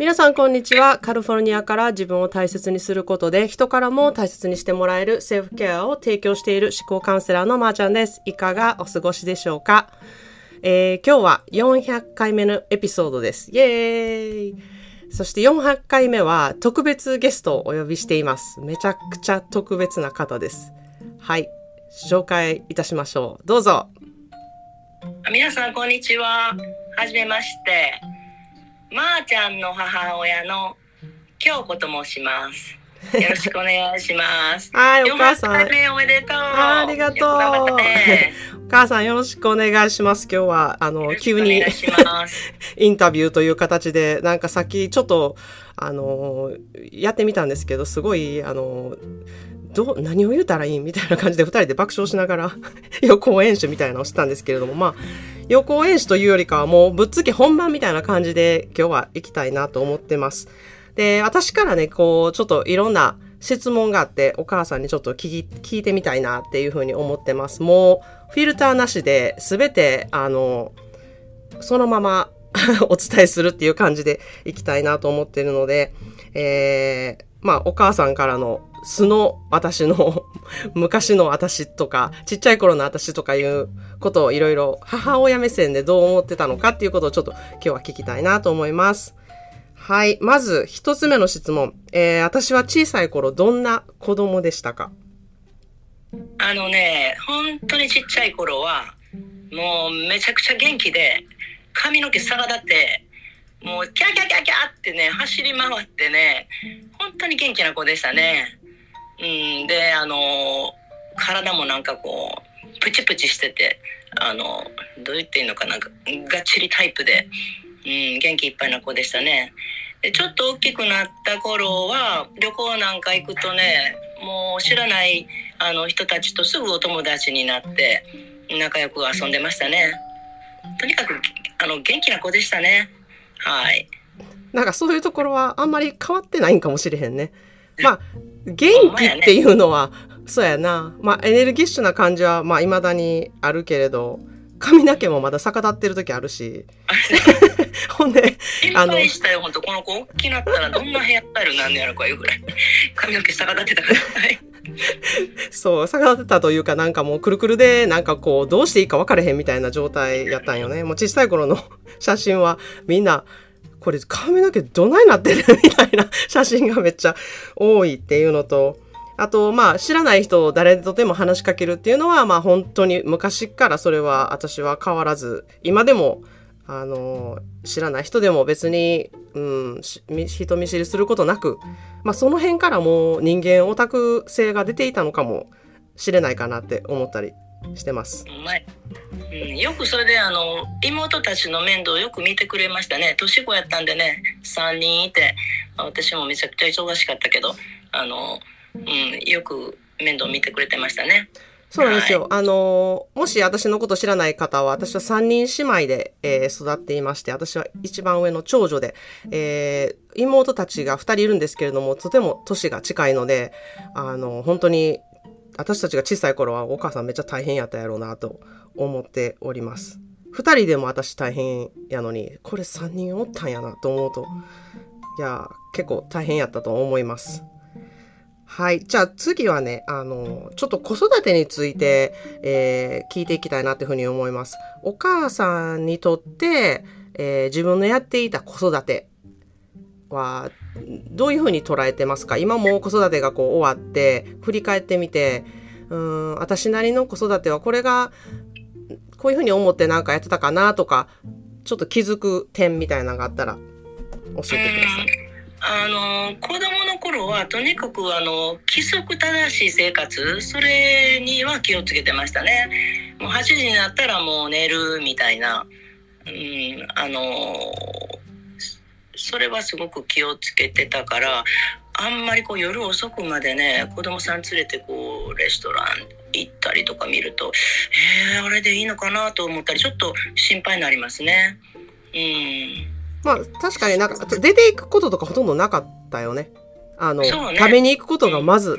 皆さんこんにちは。カリフォルニアから自分を大切にすることで人からも大切にしてもらえるセルフケアを提供している思考カウンセラーのまーちゃんです。いかがお過ごしでしょうか、えー、今日は400回目のエピソードです。イエーイそして400回目は特別ゲストをお呼びしています。めちゃくちゃ特別な方です。はい。紹介いたしましょう。どうぞ。皆さんこんにちは。はじめまして。まー、あ、ちゃんの母親の京子と申します。よろしくお願いします。はい、お母さん。おめでとう。ありがとう。お母さんよろしくお願いします。今日は、あの、急に インタビューという形で、なんかさっきちょっと、あの、やってみたんですけど、すごい、あの、ど何を言うたらいい？みたいな感じで2人で爆笑しながら 予行演習みたいなのをしてたんですけれども、まあ、予行演習というよりかはもうぶっつけ本番みたいな感じで今日は行きたいなと思ってます。で、私からね、こう、ちょっといろんな質問があって、お母さんにちょっと聞き、聞いてみたいなっていうふうに思ってます。もう、フィルターなしで、すべて、あの、そのまま お伝えするっていう感じでいきたいなと思ってるので、えー、まあ、お母さんからの素の私の 昔の私とか、ちっちゃい頃の私とかいうことをいろいろ母親目線でどう思ってたのかっていうことをちょっと今日は聞きたいなと思います。はい。まず一つ目の質問。えー、私は小さい頃どんな子供でしたか？あのね、本当にちっちゃい頃は、もうめちゃくちゃ元気で、髪の毛逆立って、もうキャキャキャキャってね、走り回ってね、本当に元気な子でしたね。うん、で、あの、体もなんかこう、プチプチしてて、あの、どう言っていいのかな、がっちりタイプで、うん、元気いっぱいな子でしたね。で、ちょっと大きくなった頃は、旅行なんか行くとね、もう知らないあの人たちとすぐお友達になって、仲良く遊んでましたね。とにかく、あの、元気な子でしたね。はい。なんかそういうところはあんまり変わってないんかもしれへんね。まあ、元気っていうのは、そうやな。まあ、エネルギッシュな感じは、まあ、未だにあるけれど、髪の毛もまだ逆立ってる時あるし。ほんで、あの。したよ、本当この子大きなったらどんなヘアスタイルなんねやろかいうぐらい。髪の毛逆立ってたから。そう、逆立ってたというか、なんかもうくるくるで、なんかこう、どうしていいか分かれへんみたいな状態やったんよね。もう小さい頃の写真はみんな、これ髪の毛どないなってるみたいな写真がめっちゃ多いっていうのと、あと、まあ、知らない人を誰とでも話しかけるっていうのは、まあ、本当に昔からそれは私は変わらず、今でも、あの、知らない人でも別に、うん、人見知りすることなく、まあ、その辺からもう人間オタク性が出ていたのかもしれないかなって思ったりしてます。うん、よくそれであの妹たちの面倒をよく見てくれましたね年子やったんでね3人いて私もめちゃくちゃ忙しかったけどあの、うん、よく面倒見てくれてましたね。そうなんですよ。はい、あの、もし私のこと知らない方は、私は3人姉妹で、えー、育っていまして、私は一番上の長女で、えー、妹たちが2人いるんですけれども、とても年が近いので、あの、本当に私たちが小さい頃はお母さんめっちゃ大変やったやろうなと思っております。2人でも私大変やのに、これ3人おったんやなと思うと、いや、結構大変やったと思います。はい。じゃあ次はね、あの、ちょっと子育てについて、えー、聞いていきたいなというふうに思います。お母さんにとって、えー、自分のやっていた子育てはどういうふうに捉えてますか？今も子育てがこう終わって振り返ってみてうん私なりの子育てはこれがこういうふうに思ってなんかやってたかなとかちょっと気づく点みたいなのがあったら教えてください。あの子供の頃はとにかくあの規則正しい生活それには気をつけてましたね。もう8時になったらもう寝るみたいな、うん、あのそれはすごく気をつけてたからあんまりこう夜遅くまでね子供さん連れてこうレストラン行ったりとか見るとえー、あれでいいのかなと思ったりちょっと心配になりますね。うんまあ確かになんか出ていくこととかほとんどなかったよね。あの、ね、食べに行くことがまず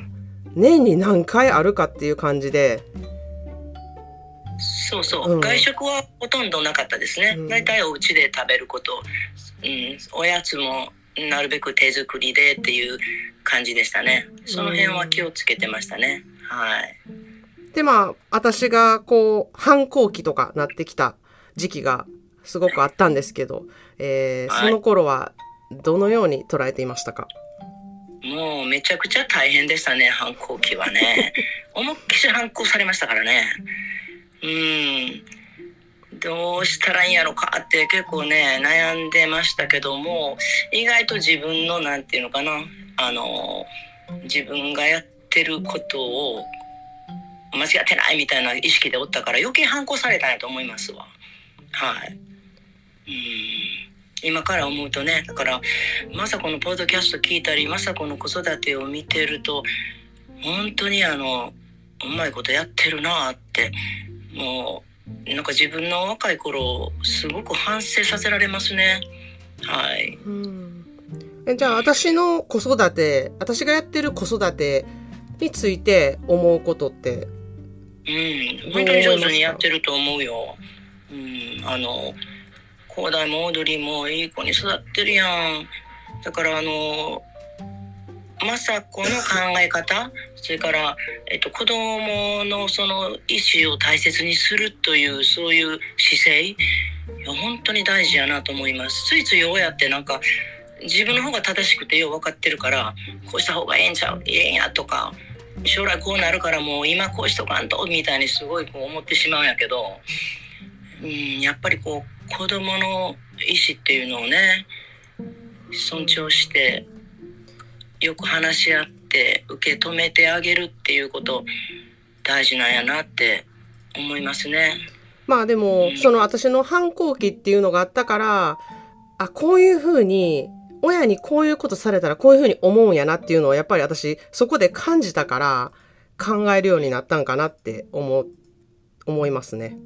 年に何回あるかっていう感じで。そうそう、うん、外食はほとんどなかったですね。大、体、お家で食べることうん、おやつもなるべく手作りでっていう感じでしたね。その辺は気をつけてましたね。はい。で、まあ、私がこう、反抗期とかなってきた時期がすごくあったんですけど、えー、その頃はどのように捉えていましたか？もうめちゃくちゃ大変でしたね、反抗期はね。思いっきり反抗されましたからね。うん。どうしたらいいんやろかって結構ね、悩んでましたけども、意外と自分の、なんていうのかな、あの、自分がやってることを間違ってないみたいな意識でおったから余計反抗されたんやと思いますわ。はい。うん。今から思うとねだからまさこのポッドキャスト聞いたりまさこの子育てを見てると本当にあのうまいことやってるなってもうなんか自分の若い頃すごく反省させられますね。はい。うん。えじゃあ私の子育て私がやってる子育てについて思うことってうん。本当に上手にやってると思うよ。うん。あの広大もオードリーもいい子に育ってるやん。だからあの、雅子の考え方、それから、えっと、子供のその意思を大切にするという、そういう姿勢、いや本当に大事やなと思います。ついつい親ってなんか、自分の方が正しくてよう分かってるから、こうした方がええんちゃう、ええんやとか、将来こうなるからもう今こうしとかんと、みたいにすごいこう思ってしまうんやけど、うん、やっぱりこう、子供の意思っていうのをね尊重してよく話し合って受け止めてあげるっていうこと大事なんやなって思いますね。まあでも、うん、その私の反抗期っていうのがあったからあこういうふうに親にこういうことされたらこういうふうに思うんやなっていうのをやっぱり私そこで感じたから考えるようになったんかなって思思いますね。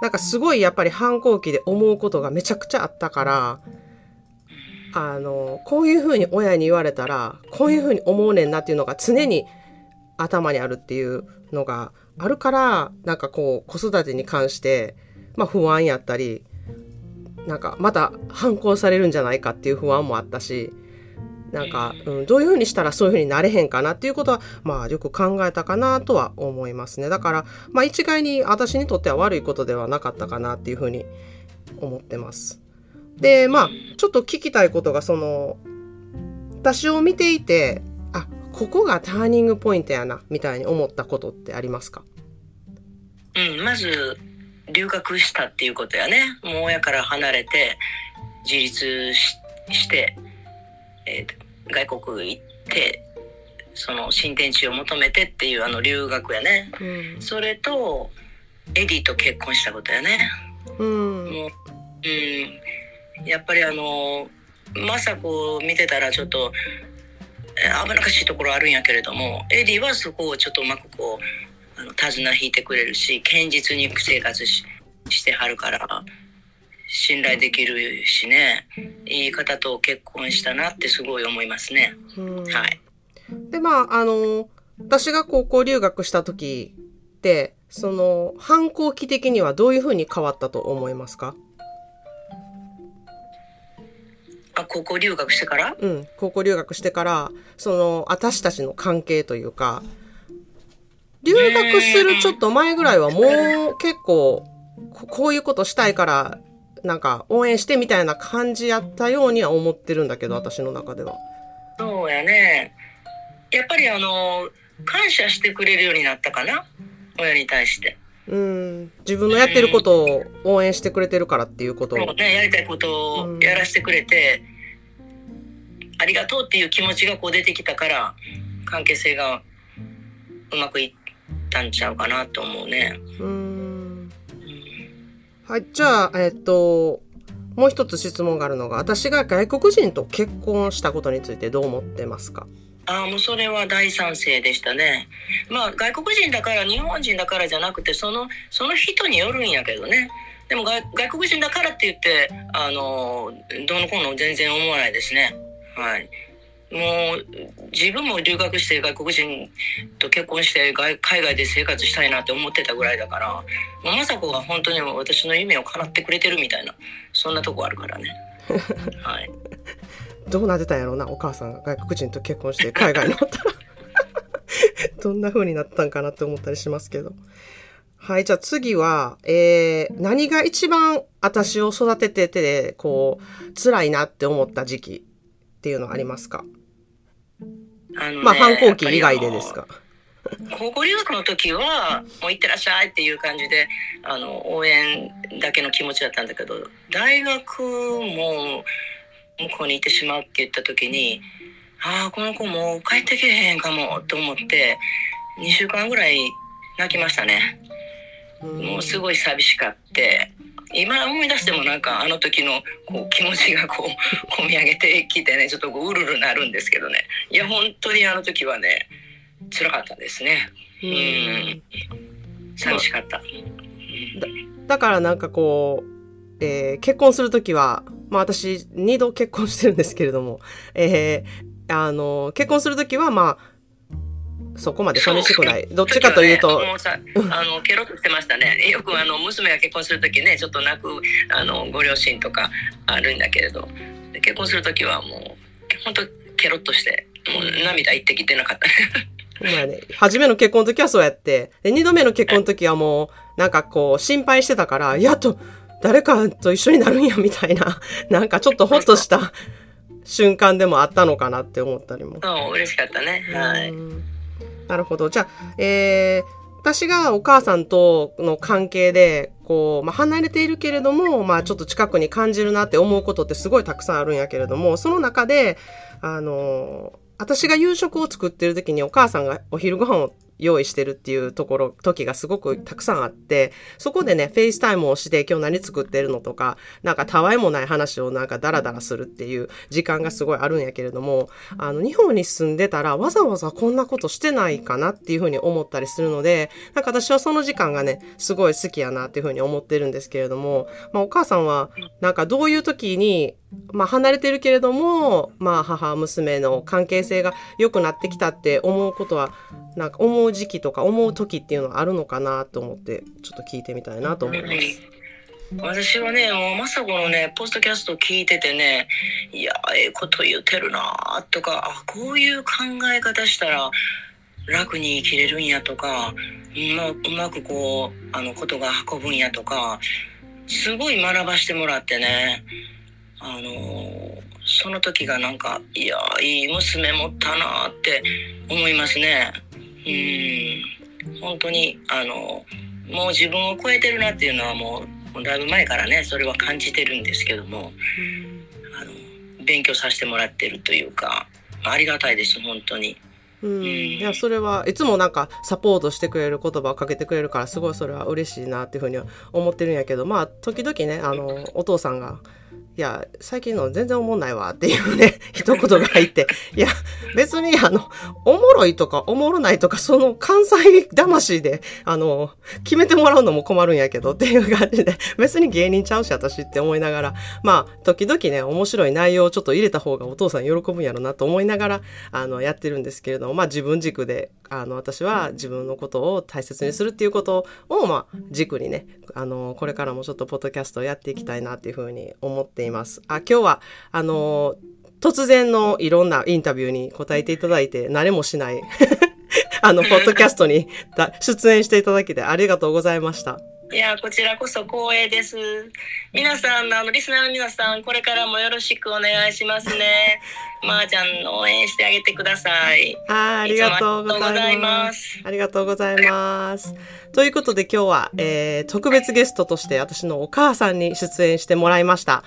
なんかすごいやっぱり反抗期で思うことがめちゃくちゃあったから、あの、こういうふうに親に言われたら、こういうふうに思うねんなっていうのが常に頭にあるっていうのがあるから、なんかこう子育てに関して、まあ不安やったり、なんかまた反抗されるんじゃないかっていう不安もあったし、なんか、うん、どういうふうにしたらそういうふうになれへんかなっていうことは、まあよく考えたかなとは思いますね。だから、まあ一概に私にとっては悪いことではなかったかなっていうふうに思ってます。で、まあ、ちょっと聞きたいことが、その、私を見ていて、あ、ここがターニングポイントやな、みたいに思ったことってありますか？うん、まず、留学したっていうことやね。もう親から離れて、自立して、えー、外国行ってその新天地を求めてっていうあの留学やね、うん、それとエディと結婚したことやね、うん、もう、うん、やっぱりあの政子を見てたらちょっと危なっかしいところあるんやけれどもエディはそこをちょっとうまくこうあの手綱引いてくれるし堅実に生活ししてはるから信頼できるしね。いい方と結婚したなってすごい思いますね。はい、でまああの私が高校留学した時ってその反抗期的にはどういうふうに変わったと思いますか？あ高校留学してから？うん。高校留学してからその私たちの関係というか留学するちょっと前ぐらいはもう結構こういうことしたいからなんか応援してみたいな感じやったようには思ってるんだけど私の中では。そうやね。やっぱりあの感謝してくれるようになったかな？親に対して。うん。自分のやってることを応援してくれてるからっていうこと。を、そうねやりたいことをやらせてくれて、ありがとうっていう気持ちがこう出てきたから関係性がうまくいったんちゃうかなと思うね。うんはい、じゃあ、えっと、もう一つ質問があるのが、私が外国人と結婚したことについてどう思ってますか？あ、もうそれは大賛成でしたね。まあ、外国人だから、日本人だからじゃなくて、その、その人によるんやけどね。でも外、外国人だからって言って、あの、どうのこうの全然思わないですね。はい。もう自分も留学して外国人と結婚して海外で生活したいなって思ってたぐらいだからもう雅子が本当に私の夢を叶ってくれてるみたいなそんなとこあるからね。はい、どうなってたんやろうな、お母さんが外国人と結婚して海外におったら。どんな風になったんかなって思ったりしますけど。はい、じゃあ次は、えー、何が一番私を育ててて、こう、辛いなって思った時期っていうのはありますか？あのねまあ反抗期以外でですか？高校留学の時はもう行ってらっしゃいっていう感じであの応援だけの気持ちだったんだけど大学も向こうに行ってしまうって言った時にああこの子もう帰ってけへんかもと思って2週間ぐらい泣きましたね。もうすごい寂しかって今思い出してもなんかあの時のこう気持ちがこう 込み上げてきてねちょっとこううるるなるんですけどね。いや本当にあの時はね辛かったですね。うん。寂しかった。だからなんかこう、えー結婚するときは、まあ私、二度結婚してるんですけれども、えーあの、結婚するときは、まあ、そこまで寂しくない。どっちかというと。ね、もうさあのケロッとしてましたね。よくあの娘が結婚する時ねちょっと泣くあのご両親とかあるんだけれど。結婚する時はもう本当ケロッとしてもう涙一滴出なかった。まあね、初めの結婚の時はそうやって、で、二度目の結婚の時はもう、なんかこう、心配してたから、やっと、誰かと一緒になるんや、みたいな、なんかちょっとホッとした瞬間でもあったのかなって思ったりも。そう嬉しかったね。はい。うんなるほど。じゃあ、えー、私がお母さんとの関係で、こう、まあ、離れているけれども、まあ、ちょっと近くに感じるなって思うことってすごいたくさんあるんやけれども、その中で、あの私が夕食を作ってる時にお母さんがお昼ご飯を用意してるっていうところ、時がすごくたくさんあって、そこでね、フェイスタイムをして今日何作ってるのとか、なんかたわいもない話をなんかダラダラするっていう時間がすごいあるんやけれども、あの、日本に住んでたらわざわざこんなことしてないかなっていうふうに思ったりするので、なんか私はその時間がね、すごい好きやなっていうふうに思ってるんですけれども、まあお母さんは、なんかどういう時に、まあ離れてるけれども、まあ母、娘の関係性が良くなってきたって思うことは、なんか思う時期とか思う時っていうのはあるのかなと思って、ちょっと聞いてみたいなと思います。私はねもう雅子のねポストキャスト聞いててねいやええこと言ってるなとかあこういう考え方したら楽に生きれるんやとかうまうまくこうあのことが運ぶんやとかすごい学ばしてもらってねあのその時がなんかいやいい娘持ったなって思いますね。うん。本当にあのもう自分を超えてるなっていうのはもうだいぶ前からねそれは感じてるんですけどもあの勉強させてもらってるというかありがたいです本当に。うん、いやそれはいつもなんかサポートしてくれる言葉をかけてくれるからすごいそれは嬉しいなっていうふうには思ってるんやけどまあ時々ねあのお父さんが「いや最近の全然思んないわ」っていうね 一言が入って。いや別にあのおもろいとかおもろないとかその関西魂であの決めてもらうのも困るんやけどっていう感じで別に芸人ちゃうし私って思いながら。まあ時々ね面白い内容をちょっと入れた方がお父さん喜ぶんやろなと思いながらあのやってるんですけれどもまあ自分軸であの私は自分のことを大切にするっていうことをまあ軸にねあのこれからもちょっとポッドキャストをやっていきたいなっていうふうに思っていいます。あ今日はあの突然のいろんなインタビューに答えていただいて慣れもしない あのポッドキャストに出演していただきてありがとうございました。いやこちらこそ光栄です皆さんあのリスナーの皆さんこれからもよろしくお願いしますねまー、ちゃんの応援してあげてくださいあーありがとうございます。ありがとうございます。ということで今日は、えー特別ゲストとして私のお母さんに出演してもらいました。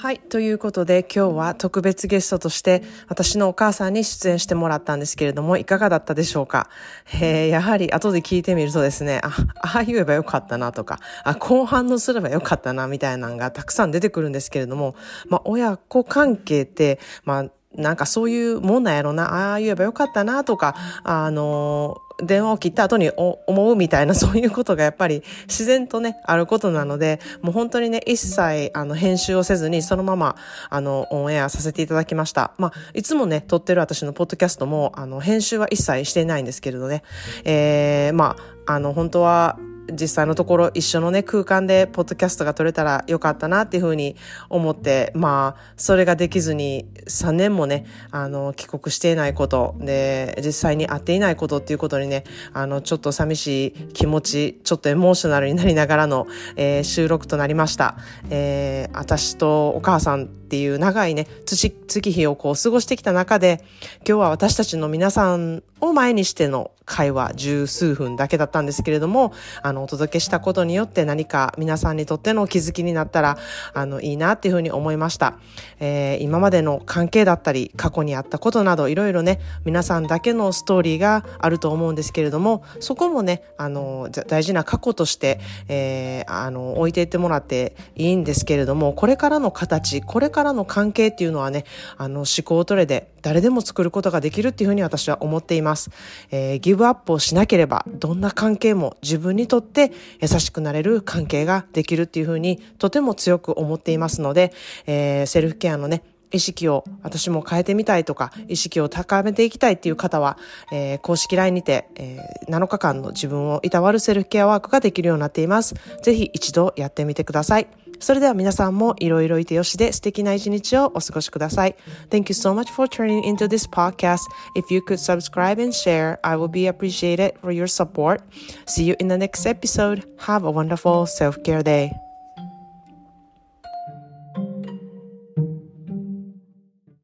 はい。ということで、今日は特別ゲストとして、私のお母さんに出演してもらったんですけれども、いかがだったでしょうか？えーやはり後で聞いてみるとですね、あ、ああ言えばよかったなとか、あ、こう反応すればよかったな、みたいなのがたくさん出てくるんですけれども、まあ、親子関係って、まあ、なんかそういうもんなんやろな、ああ言えばよかったなとか、あの電話を切った後に思うみたいな そういうことがやっぱり自然とね、あることなので、もう本当にね、一切あの編集をせずにそのままあのオンエアさせていただきました。まあ、いつもね、撮ってる私のポッドキャストもあの編集は一切していないんですけれどね、えー、まあ、あの本当は実際のところ一緒のね、空間でポッドキャストが撮れたらよかったなっていうふうに思って、まあ、それができずに3年もね、あの、帰国していないこと、で、実際に会っていないことっていうことにね、あの、ちょっと寂しい気持ち、ちょっとエモーショナルになりながらの、えー、収録となりました。えー、私とお母さんっていう長いね、月日をこう過ごしてきた中で、今日は私たちの皆さんを前にしての会話十数分だけだったんですけれども、あの、お届けしたことによって何か皆さんにとっての気づきになったら、あの、いいなっていうふうに思いました。えー、今までの関係だったり、過去にあったことなど、いろいろね、皆さんだけのストーリーがあると思うんですけれども、そこもね、あの、大事な過去として、えー、あの、置いていってもらっていいんですけれども、これからの形、これからからの関係っていうのはね、あの、思考トレで誰でも作ることができるっていうふうに私は思っています。えー、ギブアップをしなければ、どんな関係も自分にとって優しくなれる関係ができるっていうふうにとても強く思っていますので、えー、セルフケアのね、意識を私も変えてみたいとか、意識を高めていきたいっていう方は、えー、公式 LINE にて、えー、7日間の自分をいたわるセルフケアワークができるようになっています。ぜひ一度やってみてください。それでは皆さんもいろいろいてよしで素敵な一日をお過ごしください。Thank you so much for turning into this podcast. If you could subscribe and share, I will be appreciated for your support. See you in the next episode. Have a wonderful self-care day.